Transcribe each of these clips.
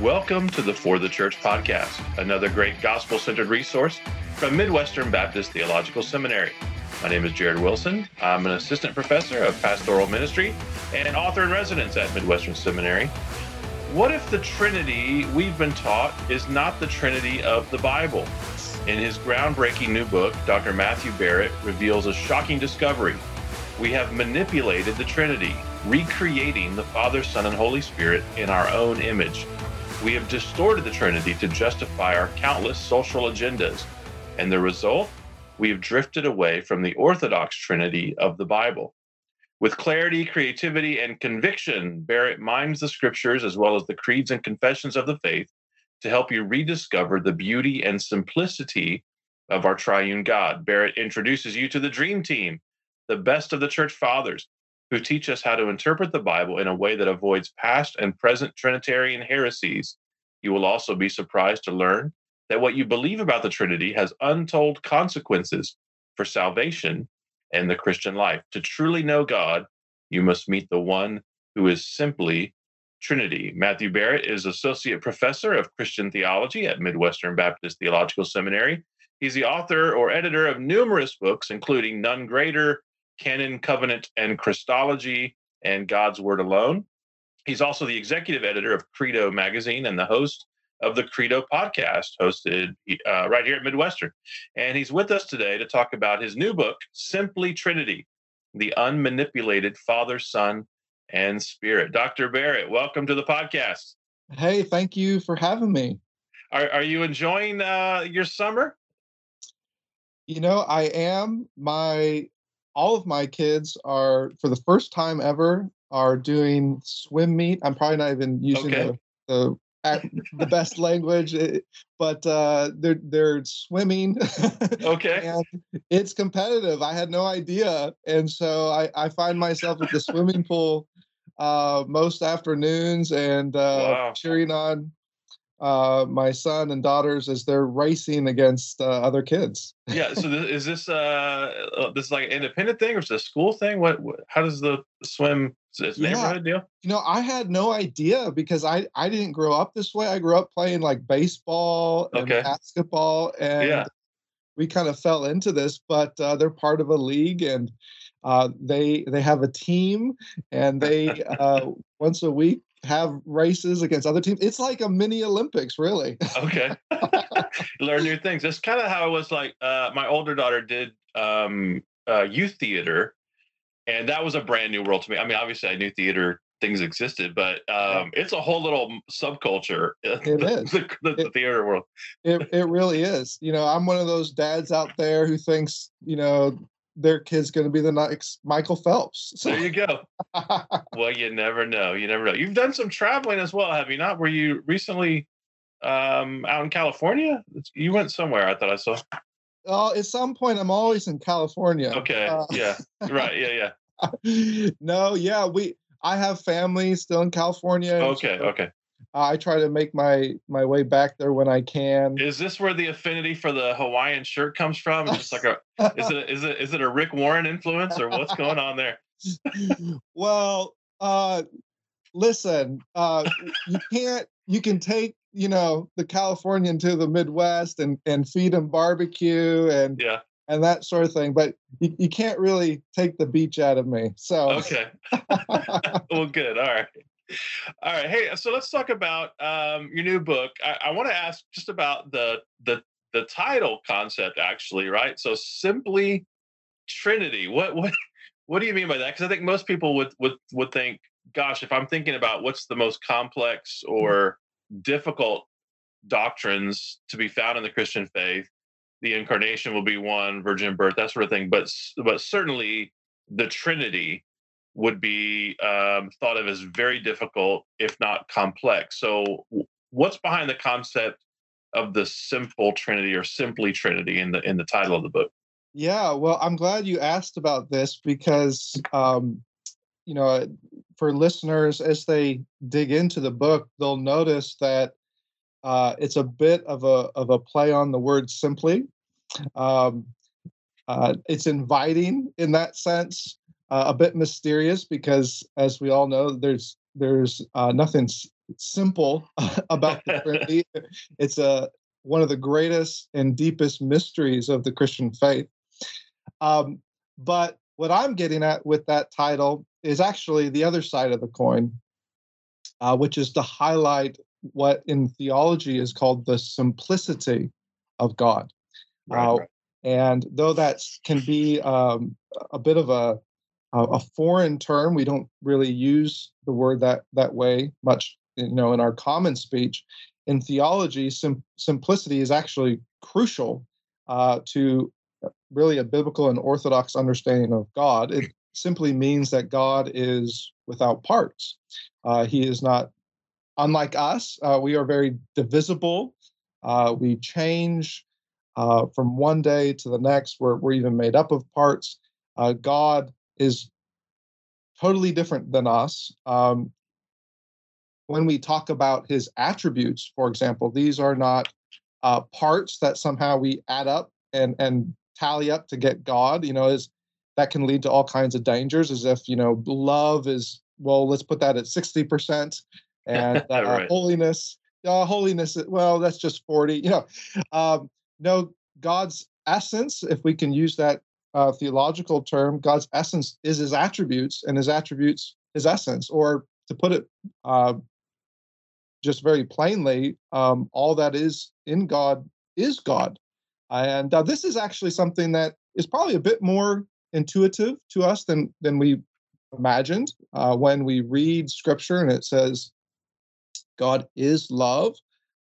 Welcome to the For the Church podcast, another great gospel centered resource from Midwestern Baptist Theological Seminary. My name is Jared Wilson. I'm an assistant professor of pastoral ministry and author in residence at Midwestern Seminary. What if the Trinity we've been taught is not the Trinity of the Bible? In his groundbreaking new book, Dr. Matthew Barrett reveals a shocking discovery. We have manipulated the Trinity, recreating the Father, Son, and Holy Spirit in our own image. We have distorted the Trinity to justify our countless social agendas. And the result? We have drifted away from the Orthodox Trinity of the Bible. With clarity, creativity, and conviction, Barrett mimes the scriptures as well as the creeds and confessions of the faith to help you rediscover the beauty and simplicity of our triune God. Barrett introduces you to the dream team, the best of the church fathers, who teach us how to interpret the Bible in a way that avoids past and present Trinitarian heresies. You will also be surprised to learn that what you believe about the Trinity has untold consequences for salvation and the Christian life. To truly know God, you must meet the one who is simply Trinity. Matthew Barrett is Associate Professor of Christian Theology at Midwestern Baptist Theological Seminary. He's the author or editor of numerous books, including None Greater, Canon, Covenant, and Christology, and God's Word Alone. He's also the executive editor of Credo magazine and the host of the Credo podcast, hosted uh, right here at Midwestern. And he's with us today to talk about his new book, Simply Trinity The Unmanipulated Father, Son, and Spirit. Dr. Barrett, welcome to the podcast. Hey, thank you for having me. Are, are you enjoying uh, your summer? You know, I am. My all of my kids are for the first time ever are doing swim meet. I'm probably not even using okay. the, the the best language, eh, but uh, they're they're swimming. okay, and it's competitive. I had no idea, and so I I find myself at the swimming pool uh, most afternoons and uh, wow. cheering on uh, my son and daughters as they're racing against uh, other kids. yeah. So th- is this uh, uh, this is like an independent thing or is it a school thing? What, what how does the swim is neighborhood deal? You know, I had no idea because I I didn't grow up this way. I grew up playing like baseball and okay. basketball, and yeah. we kind of fell into this. But uh, they're part of a league and. Uh, they they have a team and they uh, once a week have races against other teams. It's like a mini Olympics, really. okay. Learn new things. That's kind of how it was like uh, my older daughter did um, uh, youth theater. And that was a brand new world to me. I mean, obviously, I knew theater things existed, but um, it's a whole little subculture. It is the, the, the, theater world. It it really is. You know, I'm one of those dads out there who thinks you know their kid's going to be the next Michael Phelps. So. There you go. well, you never know. You never know. You've done some traveling as well, have you not? Were you recently um, out in California? You went somewhere. I thought I saw. Oh, at some point, I'm always in California. Okay. Uh, yeah. Right. Yeah. Yeah. no. Yeah. We. I have family still in California. Okay. So, okay. I try to make my my way back there when I can. Is this where the affinity for the Hawaiian shirt comes from? It's just like a is it is it is it a Rick Warren influence or what's going on there? well, uh listen, uh you can't you can take you know the Californian to the Midwest and and feed them barbecue and yeah and that sort of thing. But you, you can't really take the beach out of me. So okay, well, good. All right. All right. Hey, so let's talk about um, your new book. I, I want to ask just about the the the title concept, actually, right? So simply Trinity. What what what do you mean by that? Because I think most people would would would think, gosh, if I'm thinking about what's the most complex mm-hmm. or difficult doctrines to be found in the Christian faith, the incarnation will be one, virgin birth, that sort of thing. But but certainly the Trinity would be um, thought of as very difficult, if not complex. So, what's behind the concept of the simple Trinity or simply Trinity in the in the title of the book? Yeah, well, I'm glad you asked about this because um, you know, for listeners as they dig into the book, they'll notice that uh, it's a bit of a of a play on the word simply. Um, uh, it's inviting in that sense uh, a bit mysterious because, as we all know, there's there's uh, nothing simple about the Trinity. It's a one of the greatest and deepest mysteries of the Christian faith. Um, but what I'm getting at with that title is actually the other side of the coin, uh, which is to highlight what in theology is called the simplicity of God. Right, uh, right. And though that can be um, a bit of a a foreign term, we don't really use the word that that way much, you know, in our common speech. In theology, sim- simplicity is actually crucial uh, to really a biblical and orthodox understanding of God. It simply means that God is without parts. Uh, he is not unlike us. Uh, we are very divisible. Uh, we change uh, from one day to the next. We're, we're even made up of parts. Uh, God is totally different than us. Um, when we talk about his attributes, for example, these are not uh, parts that somehow we add up and and tally up to get God. You know, is that can lead to all kinds of dangers. As if you know, love is well, let's put that at sixty percent, and uh, right. holiness, uh, holiness, well, that's just forty. You know, um, no, God's essence, if we can use that uh, theological term, God's essence is his attributes, and his attributes his essence. Or to put it uh, just very plainly, um, all that is in God is God. And uh, this is actually something that is probably a bit more intuitive to us than than we imagined uh, when we read Scripture and it says God is love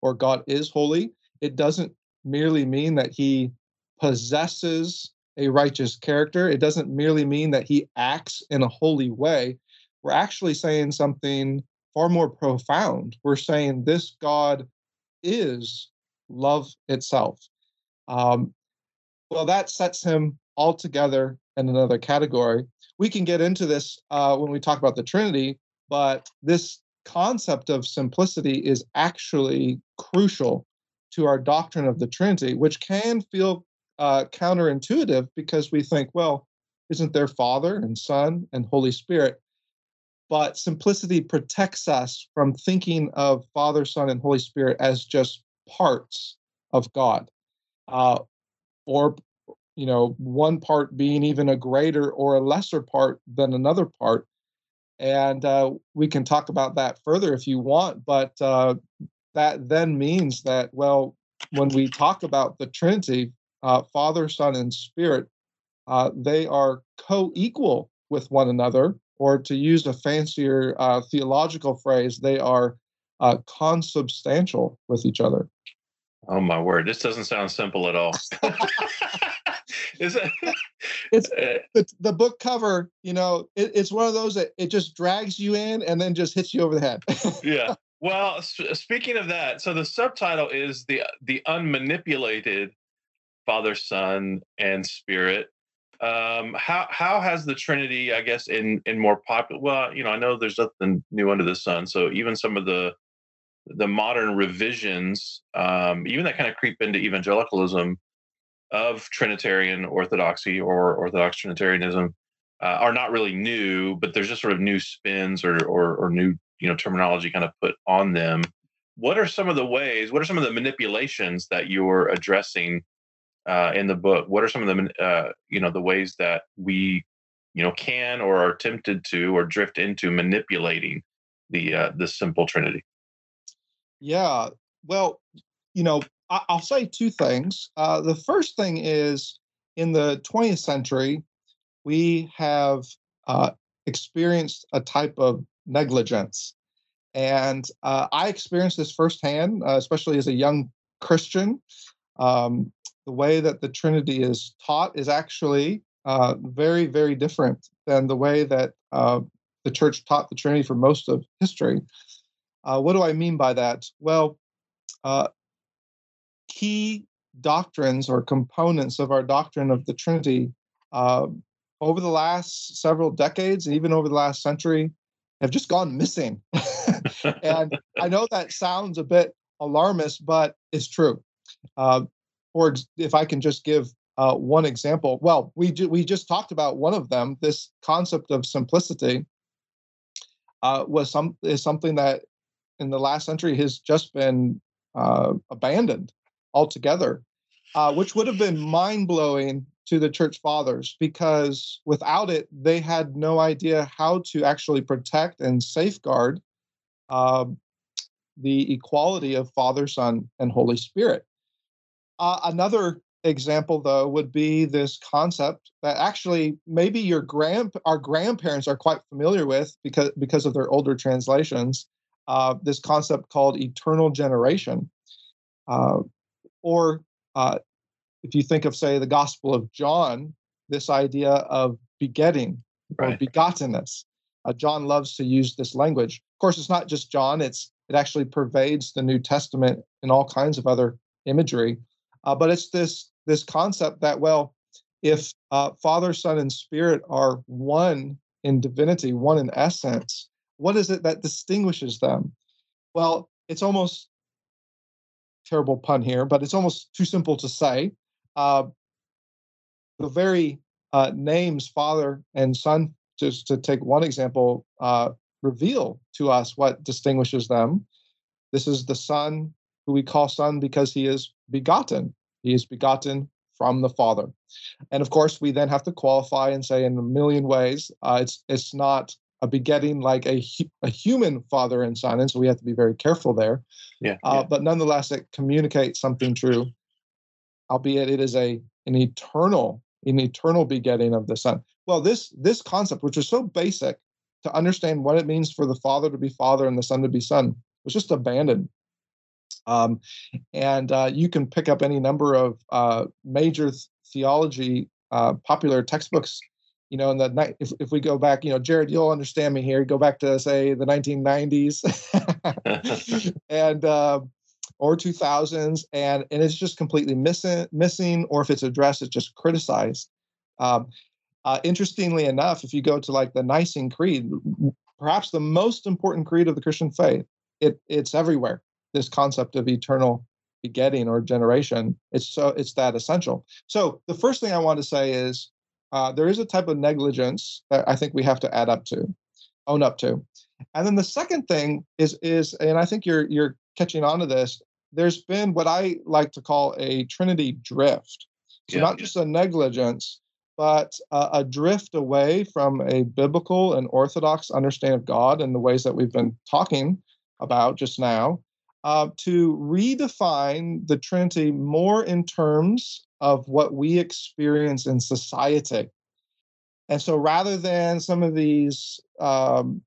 or God is holy. It doesn't merely mean that He possesses a righteous character. It doesn't merely mean that he acts in a holy way. We're actually saying something far more profound. We're saying this God is love itself. Um, well, that sets him altogether in another category. We can get into this uh, when we talk about the Trinity, but this concept of simplicity is actually crucial to our doctrine of the Trinity, which can feel uh, counterintuitive because we think, well, isn't there Father and Son and Holy Spirit? But simplicity protects us from thinking of Father, Son, and Holy Spirit as just parts of God, uh, or you know, one part being even a greater or a lesser part than another part. And uh, we can talk about that further if you want, but uh, that then means that, well, when we talk about the Trinity, uh, Father, Son, and Spirit, uh, they are co equal with one another, or to use a fancier uh, theological phrase, they are uh, consubstantial with each other. Oh, my word. This doesn't sound simple at all. Is it? it's uh, the, the book cover, you know, it, it's one of those that it just drags you in and then just hits you over the head. yeah. Well, speaking of that, so the subtitle is the the unmanipulated Father, Son, and Spirit. Um, how how has the Trinity, I guess, in in more popular? Well, you know, I know there's nothing new under the sun. So even some of the the modern revisions, um, even that kind of creep into evangelicalism of Trinitarian orthodoxy or Orthodox Trinitarianism, uh, are not really new, but there's just sort of new spins or, or or new you know terminology kind of put on them. What are some of the ways? What are some of the manipulations that you're addressing uh, in the book. What are some of the uh, you know the ways that we you know can or are tempted to or drift into manipulating the uh, the simple Trinity? Yeah, well, you know, I- will say two things. Uh, the first thing is in the 20th century, we have uh, experienced a type of negligence. And uh, I experienced this firsthand, uh, especially as a young Christian. Um, the way that the Trinity is taught is actually uh, very, very different than the way that uh, the church taught the Trinity for most of history. Uh, what do I mean by that? Well, uh, key doctrines or components of our doctrine of the Trinity uh, over the last several decades and even over the last century have just gone missing. and I know that sounds a bit alarmist, but it's true. Uh, or if I can just give uh, one example, well, we ju- we just talked about one of them. This concept of simplicity uh, was some is something that in the last century has just been uh, abandoned altogether, uh, which would have been mind blowing to the church fathers because without it, they had no idea how to actually protect and safeguard uh, the equality of Father, Son, and Holy Spirit. Uh, another example, though, would be this concept that actually maybe your grand our grandparents are quite familiar with because because of their older translations. Uh, this concept called eternal generation, uh, or uh, if you think of, say, the Gospel of John, this idea of begetting right. or begottenness. Uh, John loves to use this language. Of course, it's not just John; it's it actually pervades the New Testament in all kinds of other imagery. Uh, but it's this this concept that well, if uh, Father, Son, and Spirit are one in divinity, one in essence, what is it that distinguishes them? Well, it's almost terrible pun here, but it's almost too simple to say. Uh, the very uh, names Father and Son, just to take one example, uh, reveal to us what distinguishes them. This is the Son, who we call Son because he is begotten. He is begotten from the Father. And of course, we then have to qualify and say in a million ways, uh, it's it's not a begetting like a a human father and son, and so we have to be very careful there. Yeah, uh, yeah. But nonetheless, it communicates something true, albeit it is a an eternal an eternal begetting of the Son. Well, this this concept, which is so basic to understand what it means for the Father to be Father and the Son to be Son, was just abandoned um, and uh, you can pick up any number of uh, major th- theology uh, popular textbooks. You know, in the night, if, if we go back, you know, Jared, you'll understand me here. Go back to say the 1990s and uh, or 2000s, and and it's just completely missing, missing, or if it's addressed, it's just criticized. Um, uh, interestingly enough, if you go to like the Nicene Creed, perhaps the most important creed of the Christian faith, it it's everywhere this concept of eternal begetting or generation it's so it's that essential. So the first thing i want to say is uh, there is a type of negligence that i think we have to add up to own up to. And then the second thing is is and i think you're you're catching on to this there's been what i like to call a trinity drift. So yeah. not just a negligence but uh, a drift away from a biblical and orthodox understanding of god and the ways that we've been talking about just now uh, to redefine the Trinity more in terms of what we experience in society. And so rather than some of these um,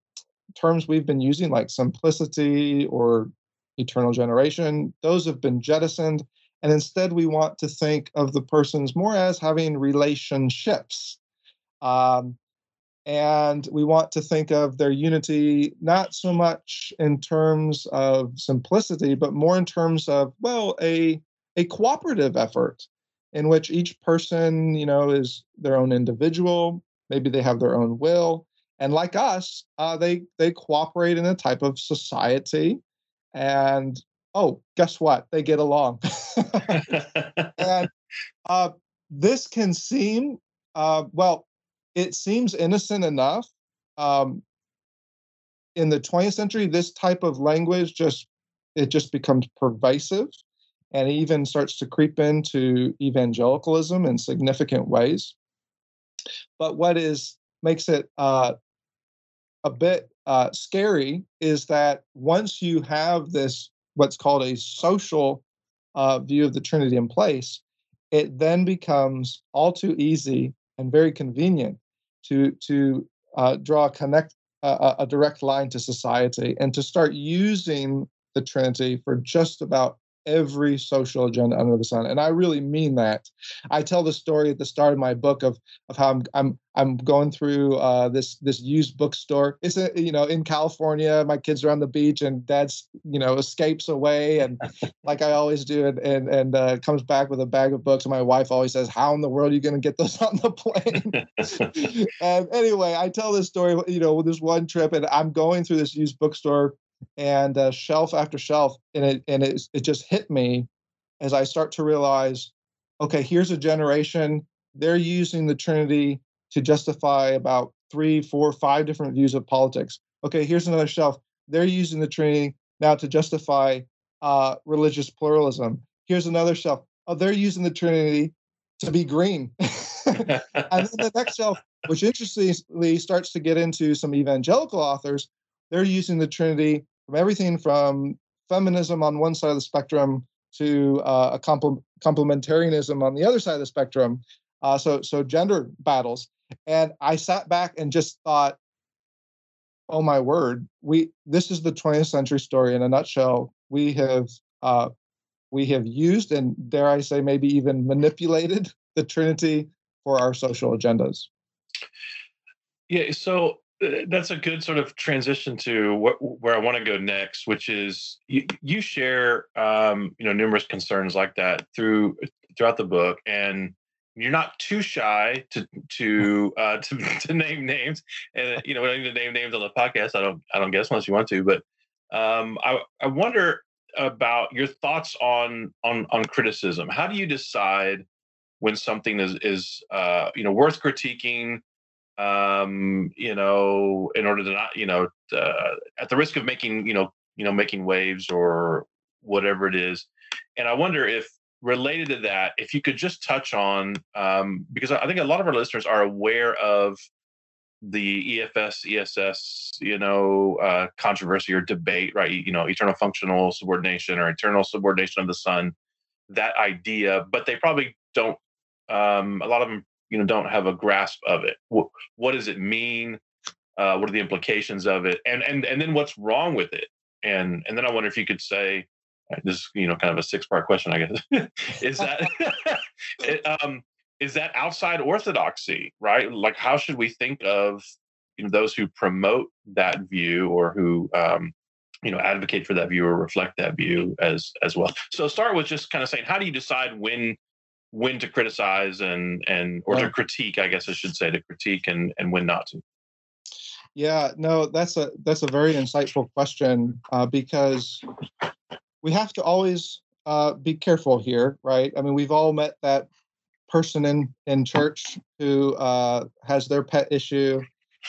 terms we've been using, like simplicity or eternal generation, those have been jettisoned. And instead, we want to think of the persons more as having relationships. Um, and we want to think of their unity not so much in terms of simplicity but more in terms of well a a cooperative effort in which each person you know is their own individual. Maybe they have their own will. And like us uh, they they cooperate in a type of society. And oh guess what? They get along. And uh, this can seem uh, well it seems innocent enough. Um, in the 20th century, this type of language just it just becomes pervasive, and even starts to creep into evangelicalism in significant ways. But what is makes it uh, a bit uh, scary is that once you have this what's called a social uh, view of the Trinity in place, it then becomes all too easy and very convenient to to uh, draw a connect uh, a direct line to society and to start using the Trinity for just about every social agenda under the sun. And i really mean that. I tell the story at the start of my book of of how i'm i'm i'm going through uh, this this used bookstore. It's a you know in california my kids are on the beach and dad's you know escapes away and like i always do and and, and uh, comes back with a bag of books and my wife always says how in the world are you going to get those on the plane? And anyway i tell this story you know with this one trip and i'm going through this used bookstore and uh, shelf after shelf, and it and it it just hit me as I start to realize, okay, here's a generation they're using the Trinity to justify about three, four, five different views of politics. Okay, here's another shelf. They're using the Trinity now to justify uh, religious pluralism. Here's another shelf. Oh, they're using the Trinity to be green. and then the next shelf, which interestingly starts to get into some evangelical authors, they're using the Trinity from everything from feminism on one side of the spectrum to uh, a compl- complementarianism on the other side of the spectrum. Uh, so, so gender battles. And I sat back and just thought, oh my word, we this is the 20th century story in a nutshell. We have uh, we have used and dare I say maybe even manipulated the Trinity for our social agendas. Yeah, so that's a good sort of transition to what, where I want to go next, which is you, you share um, you know numerous concerns like that through throughout the book, and you're not too shy to to uh, to, to name names, and you know we don't need to name names on the podcast. I don't I don't guess unless you want to, but um, I I wonder about your thoughts on on on criticism. How do you decide when something is is uh, you know worth critiquing? Um, you know, in order to not you know uh, at the risk of making you know you know making waves or whatever it is. And I wonder if related to that, if you could just touch on, um, because I think a lot of our listeners are aware of the EFS, ESS, you know, uh, controversy or debate, right? You know, eternal functional subordination or eternal subordination of the Son, that idea, but they probably don't. Um, a lot of them, you know, don't have a grasp of it. What, what does it mean? Uh, what are the implications of it? And and and then what's wrong with it? And and then I wonder if you could say, this is you know kind of a six part question i guess is that um, is that outside orthodoxy right like how should we think of you know those who promote that view or who um, you know advocate for that view or reflect that view as as well so start with just kind of saying how do you decide when when to criticize and and or to critique i guess i should say to critique and and when not to yeah no that's a that's a very insightful question uh, because we have to always uh, be careful here, right? I mean, we've all met that person in in church who uh, has their pet issue.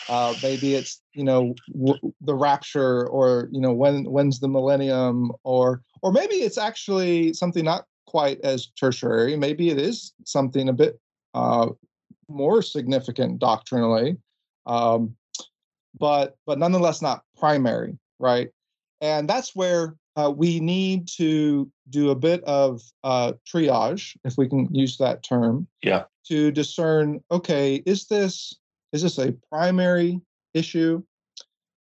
Uh, maybe it's you know w- the rapture, or you know when when's the millennium, or or maybe it's actually something not quite as tertiary. Maybe it is something a bit uh, more significant doctrinally, um, but but nonetheless not primary, right? And that's where uh, we need to do a bit of uh, triage, if we can use that term, yeah, to discern. Okay, is this is this a primary issue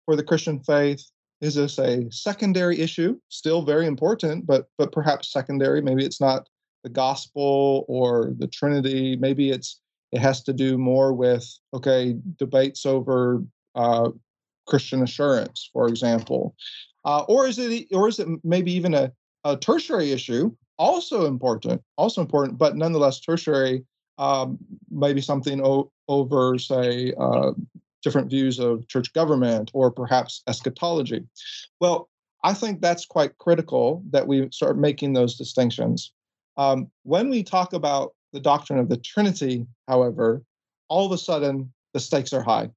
for the Christian faith? Is this a secondary issue? Still very important, but but perhaps secondary. Maybe it's not the gospel or the Trinity. Maybe it's it has to do more with okay debates over uh, Christian assurance, for example. Uh, or is it or is it maybe even a, a tertiary issue, also important, also important, but nonetheless tertiary, um, maybe something o- over, say, uh, different views of church government or perhaps eschatology. Well, I think that's quite critical that we start making those distinctions. Um, when we talk about the doctrine of the Trinity, however, all of a sudden the stakes are high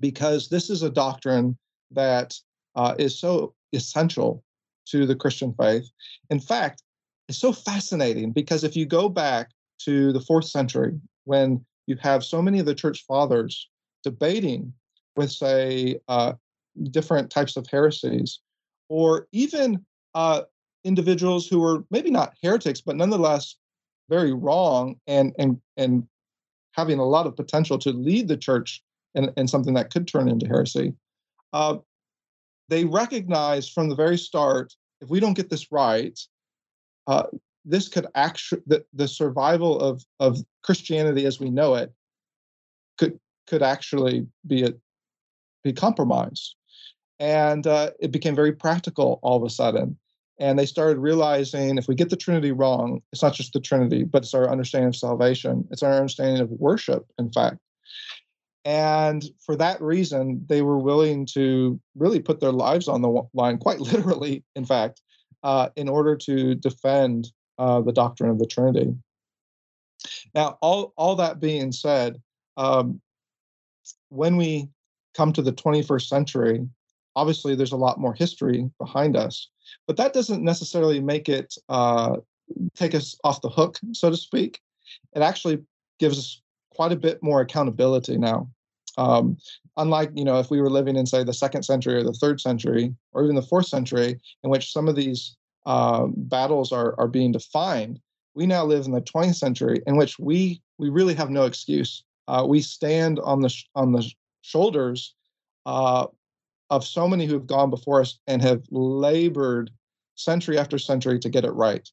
because this is a doctrine that uh, is so essential to the Christian faith. In fact, it's so fascinating because if you go back to the fourth century, when you have so many of the church fathers debating with, say, uh, different types of heresies, or even uh, individuals who were maybe not heretics, but nonetheless very wrong and and and having a lot of potential to lead the church in, in something that could turn into heresy. Uh, they recognize from the very start if we don't get this right, uh, this could actually the, the survival of of Christianity as we know it could could actually be a, be compromised, and uh, it became very practical all of a sudden. And they started realizing if we get the Trinity wrong, it's not just the Trinity, but it's our understanding of salvation. It's our understanding of worship, in fact. And for that reason, they were willing to really put their lives on the line, quite literally, in fact, uh, in order to defend uh, the doctrine of the Trinity. Now, all, all that being said, um, when we come to the 21st century, obviously there's a lot more history behind us, but that doesn't necessarily make it uh, take us off the hook, so to speak. It actually gives us quite a bit more accountability now. Um, unlike, you know, if we were living in, say, the second century or the third century or even the fourth century, in which some of these uh, battles are, are being defined, we now live in the 20th century in which we we really have no excuse. Uh, we stand on the sh- on the shoulders uh, of so many who have gone before us and have labored century after century to get it right.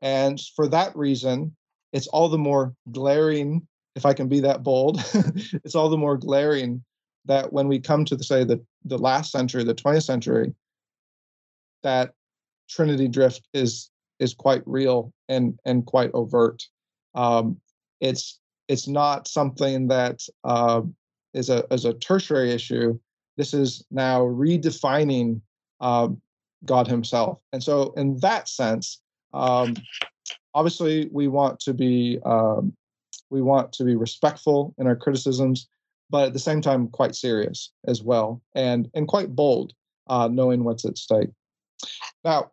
And for that reason, it's all the more glaring, if I can be that bold, it's all the more glaring that when we come to the, say the, the last century, the 20th century, that Trinity drift is is quite real and and quite overt. Um, it's it's not something that uh, is a is a tertiary issue. This is now redefining uh, God Himself, and so in that sense, um, obviously we want to be um, we want to be respectful in our criticisms, but at the same time quite serious as well, and and quite bold, uh, knowing what's at stake. Now,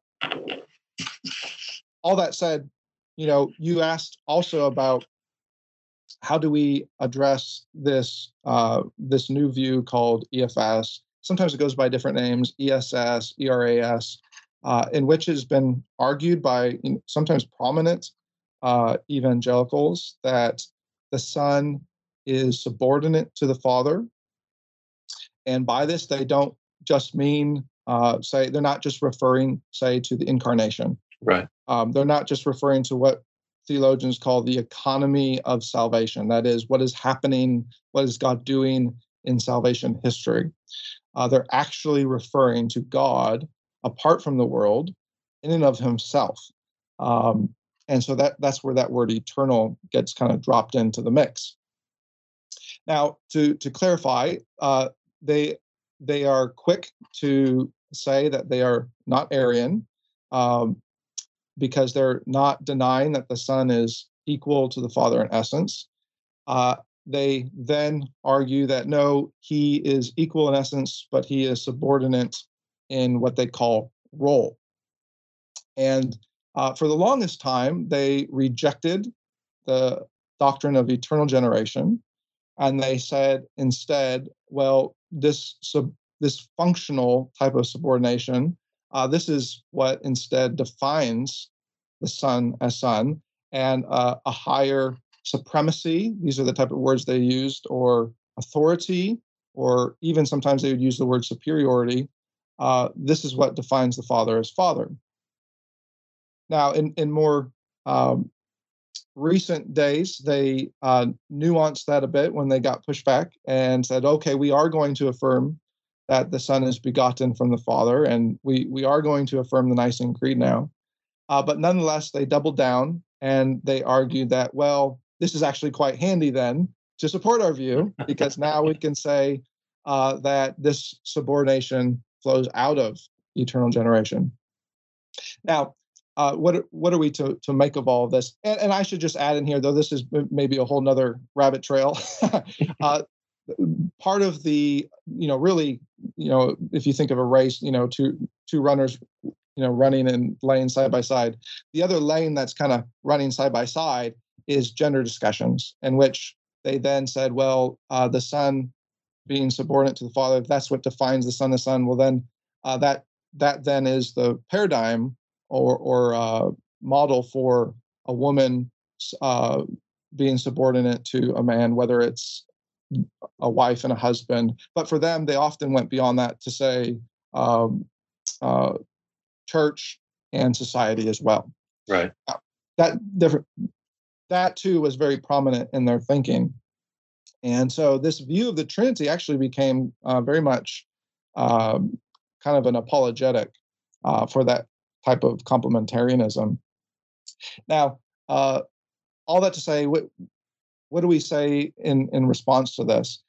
all that said, you know, you asked also about how do we address this uh, this new view called EFS? Sometimes it goes by different names, ESS, ERAS, uh, in which has been argued by you know, sometimes prominent uh, evangelicals that the Son is subordinate to the Father, and by this they don't just mean uh, say they're not just referring say to the incarnation, right? Um, they're not just referring to what theologians call the economy of salvation. That is, what is happening, what is God doing in salvation history. Uh, they're actually referring to God apart from the world in and of himself. Um, and so that that's where that word eternal gets kind of dropped into the mix. Now, to to clarify, uh, they they are quick to say that they are not Arian. Um, because they're not denying that the Son is equal to the Father in essence. Uh, they then argue that no, he is equal in essence, but he is subordinate in what they call role. And uh, for the longest time, they rejected the doctrine of eternal generation, and they said instead, well, this sub, this functional type of subordination uh, this is what instead defines the Son as Son and uh, a higher supremacy. These are the type of words they used, or authority, or even sometimes they would use the word superiority. Uh, this is what defines the Father as Father. Now, in, in more um, recent days, they uh, nuanced that a bit when they got pushback and said, okay, we are going to affirm that the Son is begotten from the Father, and we we are going to affirm the Nicene Creed now. Uh, but nonetheless, they doubled down and they argued that well, this is actually quite handy then to support our view because now we can say uh, that this subordination flows out of eternal generation. Now, uh, what what are we to to make of all of this? And, and, I should just add in here, though this is maybe a whole nother rabbit trail. uh, part of the you know really you know if you think of a race you know two two runners you know running in lanes side by side the other lane that's kind of running side by side is gender discussions in which they then said well uh, the son being subordinate to the father that's what defines the son the son well then uh, that that then is the paradigm or or uh, model for a woman uh, being subordinate to a man whether it's a wife and a husband. But for them, they often went beyond that to say um, uh, church and society as well. Right. That different. That too was very prominent in their thinking, and so this view of the Trinity actually became uh, very much um, kind of an apologetic uh, for that type of complementarianism. Now, uh, all that to say, what do we say in in response to this?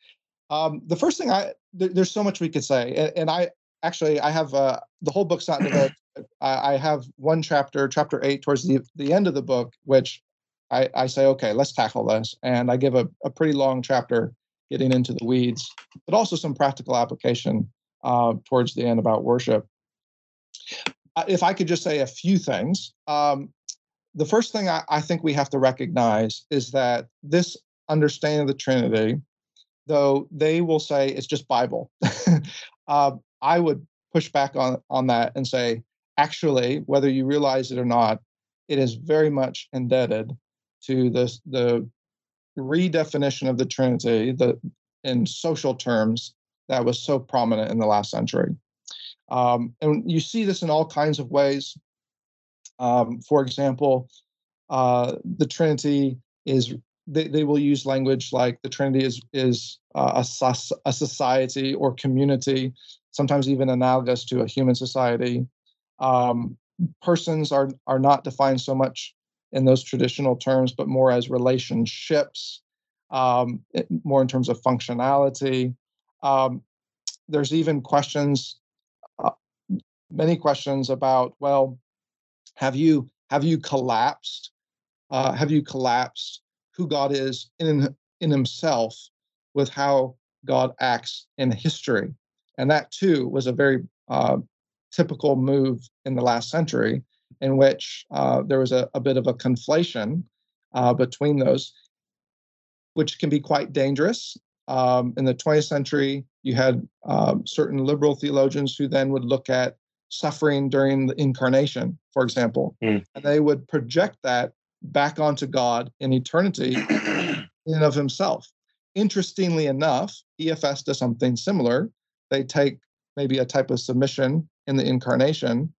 Um, the first thing I th- there's so much we could say, and, and I actually I have uh, the whole book's not developed. I, I have one chapter, chapter eight, towards the the end of the book, which I, I say, okay, let's tackle this, and I give a, a pretty long chapter getting into the weeds, but also some practical application uh, towards the end about worship. Uh, if I could just say a few things, um, the first thing I, I, think we have to recognize is that this understanding of the Trinity, though they will say it's just Bible, uh, I would push back on on that and say, actually, whether you realize it or not, it is very much indebted to the the redefinition of the Trinity, the in social terms that was so prominent in the last century. Um, and you see this in all kinds of ways. Um, for example, uh, the Trinity is they, they will use language like the Trinity is is uh, a, a society or community, sometimes even analogous to a human society. Um, persons are are not defined so much in those traditional terms, but more as relationships, um, more in terms of functionality. Um, there's even questions, uh, many questions about, well, have you have you collapsed? Uh, have you collapsed who God is in in Himself with how God acts in history? And that too was a very uh, typical move in the last century in which uh, there was a, a, bit of a conflation uh, between those, which can be quite dangerous. Um, in the 20th century, you had um, certain liberal theologians who then would look at suffering during the incarnation, for example, mm. and they would project that back onto God in eternity in and of himself. Interestingly enough, EFS does something similar. They take maybe a type of submission in the incarnation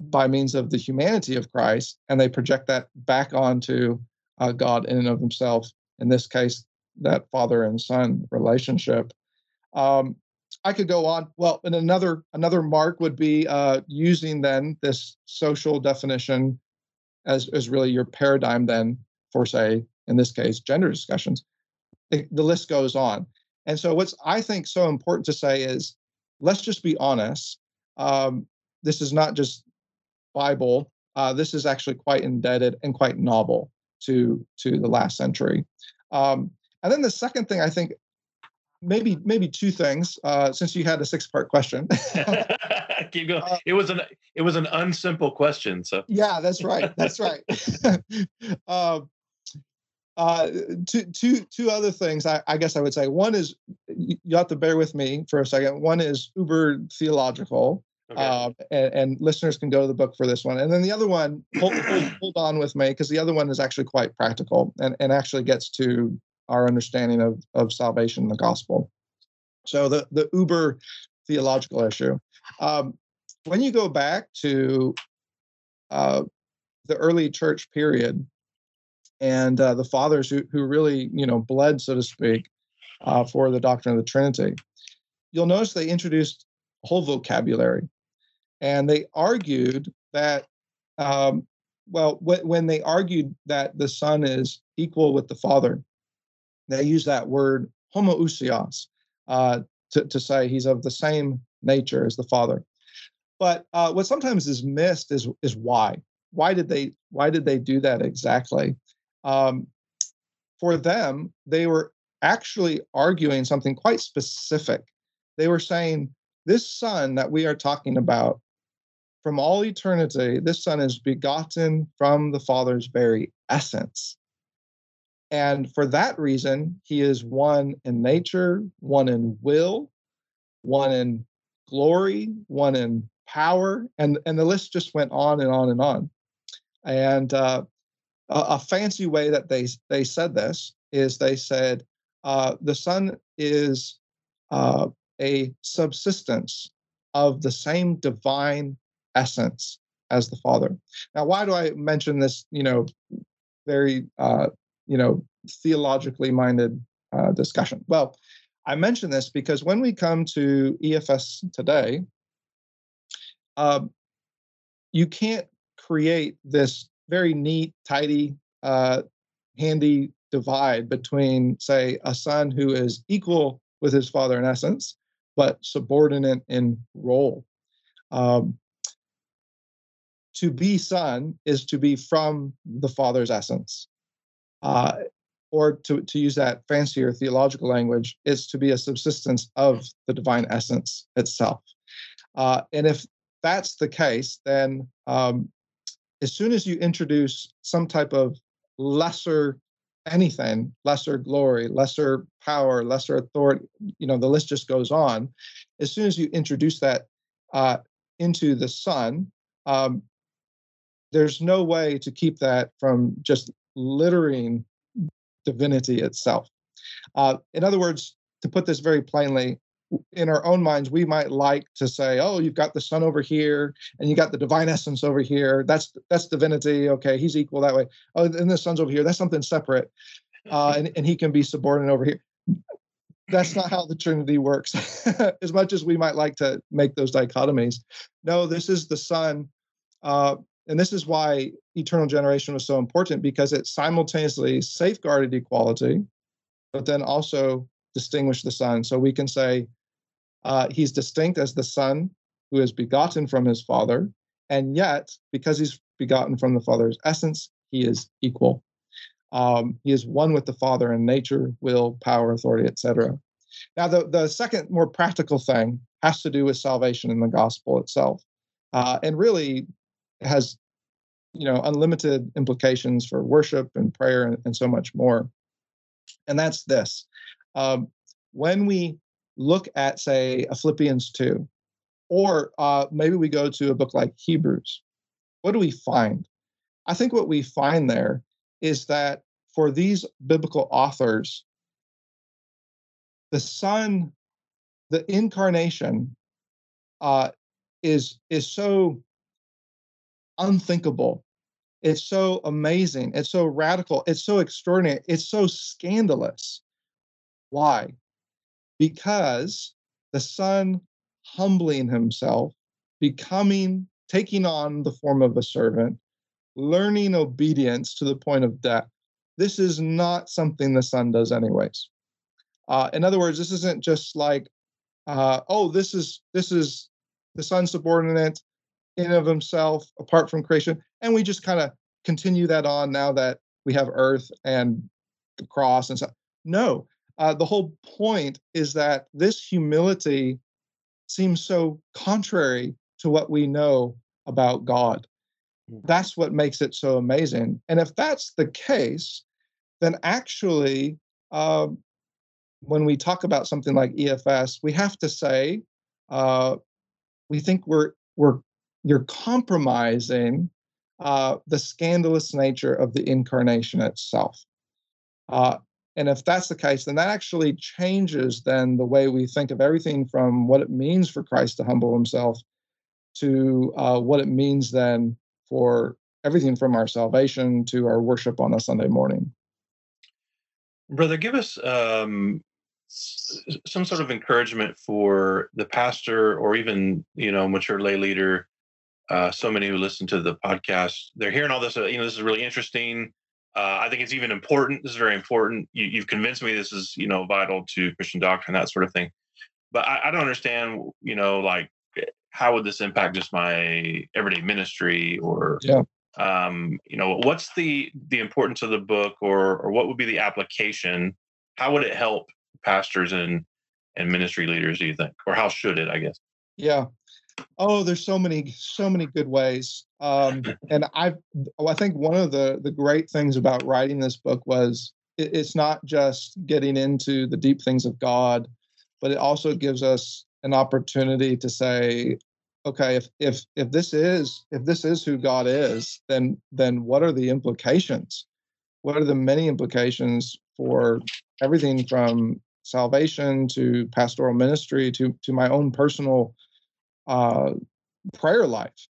by means of the humanity of Christ, and they project that back onto uh, God in and of Himself. In this case, that father and son relationship. Um, I could go on. Well, and another another mark would be uh, using then this social definition as as really your paradigm then for say in this case gender discussions. the list goes on, and so what's I think so important to say is let's just be honest. Um, this is not just Bible. Uh, this is actually quite indebted and quite novel to to the last century. Um, and then the second thing I think maybe maybe two things uh, since you had a six part question. Keep going. Uh, it was an it was an unsimple question. So yeah, that's right. That's right. Um, uh, two, two, two other things I, I, guess I would say. One is you have to bear with me for a second. One is uber theological, okay. Um, and, and, listeners can go to the book for this one. And then the other one, hold, hold, hold on with me because the other one is actually quite practical and, and actually gets to our understanding of, of salvation in the gospel. So the, the uber theological issue. Um, when you go back to uh, the early church period, and uh, the fathers who, who really, you know, bled, so to speak, uh, for the doctrine of the Trinity. You'll notice they introduced a whole vocabulary, and they argued that, um, well, wh- when they argued that the Son is equal with the Father, they use that word homoousios uh, to, to say he's of the same nature as the Father. But uh, what sometimes is missed is is why. Why did they why did they do that exactly? um, for them, they were actually arguing something quite specific. They were saying, This son that we are talking about, from all eternity, this son is begotten from the Father's very essence. And for that reason, he is one in nature, one in will, one in glory, one in power, and, and the list just went on and on and on. And uh, a, a fancy way that they they said this is they said uh, the son is uh, a subsistence of the same divine essence as the father. Now, why do I mention this? You know, very uh, you know theologically minded uh, discussion. Well, I mention this because when we come to EFS today, um, you can't create this very neat, tidy, uh, handy divide between, say, a son who is equal with his father in essence, but subordinate in role. Um, to be son is to be from the father's essence. Uh, or to, to use that fancier theological language, is to be a subsistence of the divine essence itself. Uh, and if that's the case, then um, as soon as you introduce some type of lesser anything, lesser glory, lesser power, lesser authority, you know, the list just goes on. As soon as you introduce that uh, into the Son, um, there's no way to keep that from just littering divinity itself. Uh, in other words, to put this very plainly, in our own minds, we might like to say, "Oh, you've got the Son over here, and you got the divine essence over here. That's that's divinity. Okay, he's equal that way. Oh, and the Son's over here. That's something separate, uh, and and he can be subordinate over here." That's not how the Trinity works. as much as we might like to make those dichotomies, no, this is the Son, uh, and this is why eternal generation was so important because it simultaneously safeguarded equality, but then also distinguished the Son. So we can say uh, he's distinct as the Son who is begotten from his Father, and yet, because he's begotten from the Father's essence, he is equal. Um, he is one with the Father in nature, will, power, authority, etc. Now, the, the second more practical thing has to do with salvation in the gospel itself, uh, and really has you know unlimited implications for worship and prayer and, and so much more. And that's this: um, when we look at, say, a Philippians 2, or uh, maybe we go to a book like Hebrews, what do we find? I think what we find there is that for these biblical authors, the Son, the incarnation, uh, is is so unthinkable. It's so amazing. It's so radical. It's so extraordinary. It's so scandalous why? Because the Son humbling himself, becoming, taking on the form of a servant, learning obedience to the point of death. This is not something the Son does, anyways. Uh, in other words, this isn't just like, uh, oh, this is this is the Son subordinate in of himself, apart from creation, and we just kind of continue that on now that we have Earth and the cross and stuff. No, uh, the whole point is that this humility seems so contrary to what we know about God. Hmm. That's what makes it so amazing. And if that's the case, then actually, uh, when we talk about something like EFS, we have to say uh, we think we're we're you're compromising uh, the scandalous nature of the incarnation itself. Uh, and if that's the case, then that actually changes then the way we think of everything from what it means for Christ to humble himself to uh, what it means then for everything from our salvation to our worship on a Sunday morning. Brother, give us um, some sort of encouragement for the pastor or even, you know, mature lay leader. Uh, so many who listen to the podcast, they're hearing all this. Uh, you know, this is really interesting uh, I think it's even important. This is very important. You, have convinced me this is, you know, vital to Christian doctrine, that sort of thing. But I, I, don't understand, you know, like how would this impact just my everyday ministry or, yeah. um, you know, what's the the importance of the book or or what would be the application? How would it help pastors and and ministry leaders? Do you think, or how should it? I guess. Yeah. Oh, there's so many, so many good ways. Um, and I, I think one of the the great things about writing this book was it, it's not just getting into the deep things of God, but it also gives us an opportunity to say, okay, if if if this is if this is who God is, then then what are the implications? What are the many implications for everything from salvation to pastoral ministry to to my own personal uh, prayer life.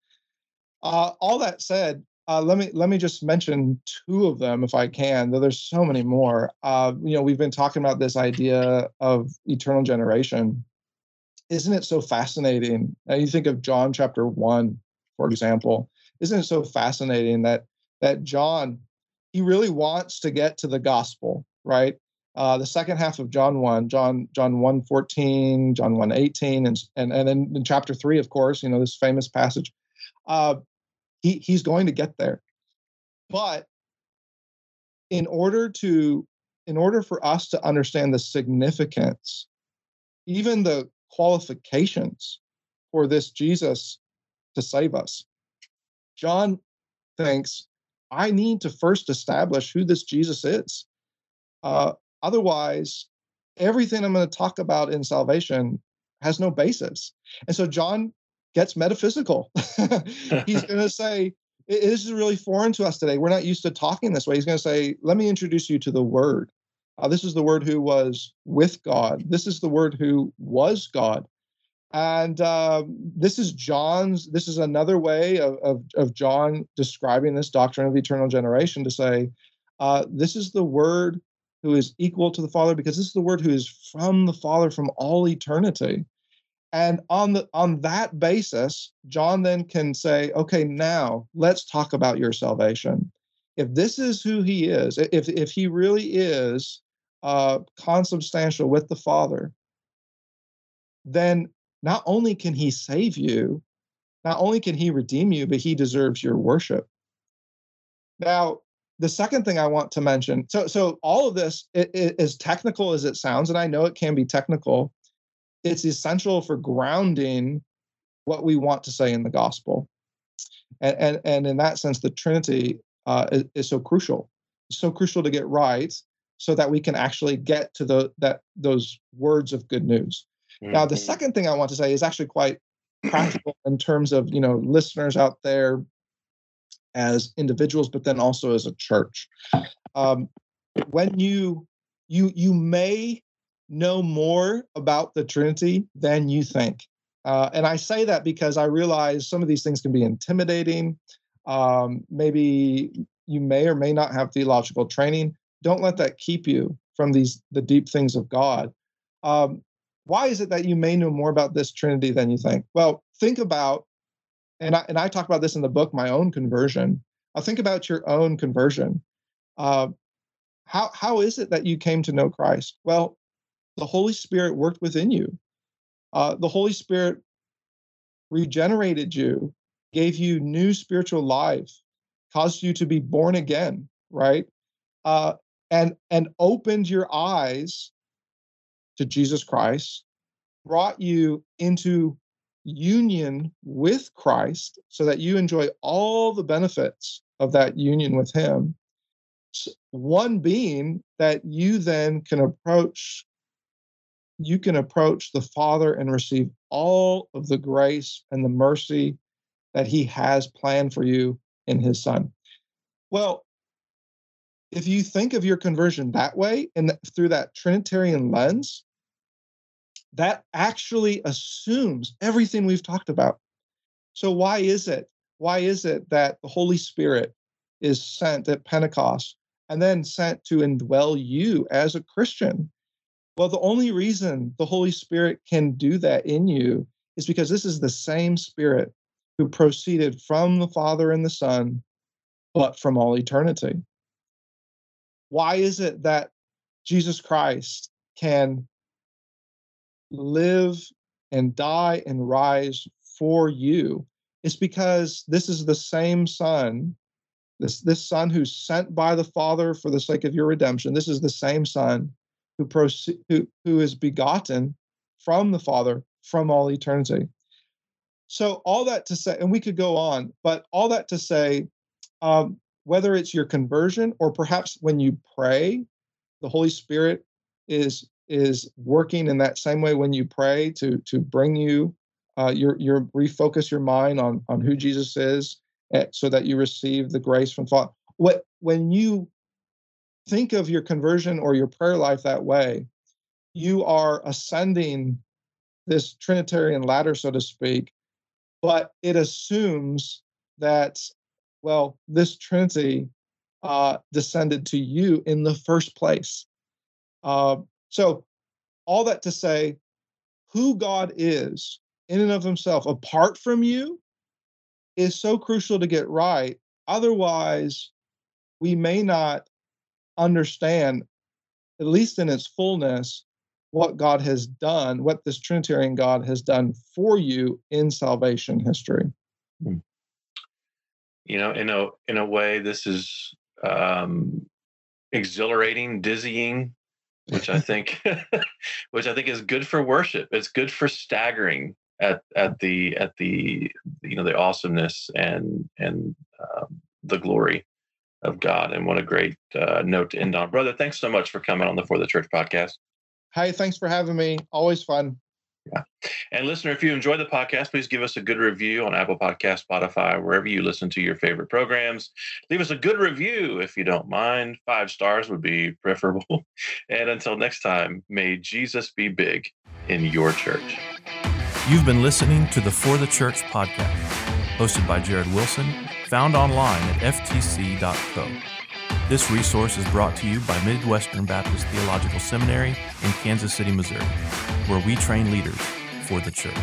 Uh, all that said, uh, let me let me just mention two of them if I can. Though there's so many more. Uh, you know, we've been talking about this idea of eternal generation. Isn't it so fascinating? And you think of John chapter one, for example. Isn't it so fascinating that that John he really wants to get to the gospel, right? Uh, the second half of John 1, John John 1 14, John 1 18, and, and, and then in chapter 3, of course, you know, this famous passage, uh, he, he's going to get there. But in order to in order for us to understand the significance, even the qualifications for this Jesus to save us, John thinks, I need to first establish who this Jesus is. Uh, otherwise, everything I'm going to talk about in salvation has no basis. And so John gets metaphysical. He's going to say, This is really foreign to us today. We're not used to talking this way. He's going to say, Let me introduce you to the Word. Uh, this is the Word who was with God. This is the Word who was God. And uh, this is John's, this is another way of, of, of, John describing this doctrine of eternal generation to say, uh, this is the Word who is equal to the Father because this is the Word who is from the Father from all eternity. And on the on that basis, John then can say, okay, now let's talk about your salvation. If this is who he is, if if he really is uh, consubstantial with the Father, then not only can he save you, not only can he redeem you, but he deserves your worship. Now, the second thing I want to mention, so so all of this, it, it, as technical as it sounds, and I know it can be technical, it's essential for grounding what we want to say in the gospel. And, and, and in that sense, the Trinity uh, is, is, so crucial, so crucial to get right so that we can actually get to the, that, those words of good news. Mm-hmm. Now, the mm-hmm. second thing I want to say is actually quite practical in terms of, you know, listeners out there as individuals, but then also as a church. Um, when you, you, you may know more about the Trinity than you think. Uh, and I say that because I realize some of these things can be intimidating. Um, maybe you may or may not have theological training. Don't let that keep you from these the deep things of God. Um, why is it that you may know more about this Trinity than you think? Well, think about, and I, and I talk about this in the book, my own conversion. I'll think about your own conversion. Uh, how how is it that you came to know Christ? Well, the Holy Spirit worked within you. Uh, the Holy Spirit regenerated you, gave you new spiritual life, caused you to be born again, right? Uh, and and opened your eyes to Jesus Christ, brought you into union with Christ, so that you enjoy all the benefits of that union with Him. One being that you then can approach you can approach the Father and receive all of the grace and the mercy that He has planned for you in His Son. Well, if you think of your conversion that way and through that Trinitarian lens, that actually assumes everything we've talked about. So, why is it? Why is it that the Holy Spirit is sent at Pentecost and then sent to indwell you as a Christian? Well, the only reason the Holy Spirit can do that in you is because this is the same Spirit who proceeded from the Father and the Son, but from all eternity. Why is it that Jesus Christ can live and die and rise for you? It's because this is the same Son, this, this Son who's sent by the Father for the sake of your redemption. This is the same Son who, proce- who, who is begotten from the Father from all eternity. So, all that to say, and we could go on, but all that to say, um, whether it's your conversion or perhaps when you pray, the Holy Spirit is is working in that same way when you pray to to bring you uh, your your refocus your mind on on who Jesus is, eh, so that you receive the grace from Father. What when you think of your conversion or your prayer life that way, you are ascending this Trinitarian ladder, so to speak, but it assumes that, well, this Trinity uh, descended to you in the first place. Uh, so, all that to say, who God is in and of himself, apart from you, is so crucial to get right. Otherwise, we may not understand, at least in its fullness, what God has done, what this Trinitarian God has done for you in salvation history. Hmm. You know, in a in a way, this is um, exhilarating, dizzying, which I think which I think is good for worship. It's good for staggering at at the at the you know the awesomeness and and um, the glory of God. And what a great uh, note to end on, brother. Thanks so much for coming on the For the Church podcast. Hey, thanks for having me. Always fun. Yeah. And listener, if you enjoy the podcast, please give us a good review on Apple Podcast, Spotify, wherever you listen to your favorite programs. Leave us a good review if you don't mind. Five stars would be preferable. And until next time, may Jesus be big in your church. You've been listening to the For the Church podcast, hosted by Jared Wilson, found online at ftc.co. This resource is brought to you by Midwestern Baptist Theological Seminary in Kansas City, Missouri, where we train leaders for the church.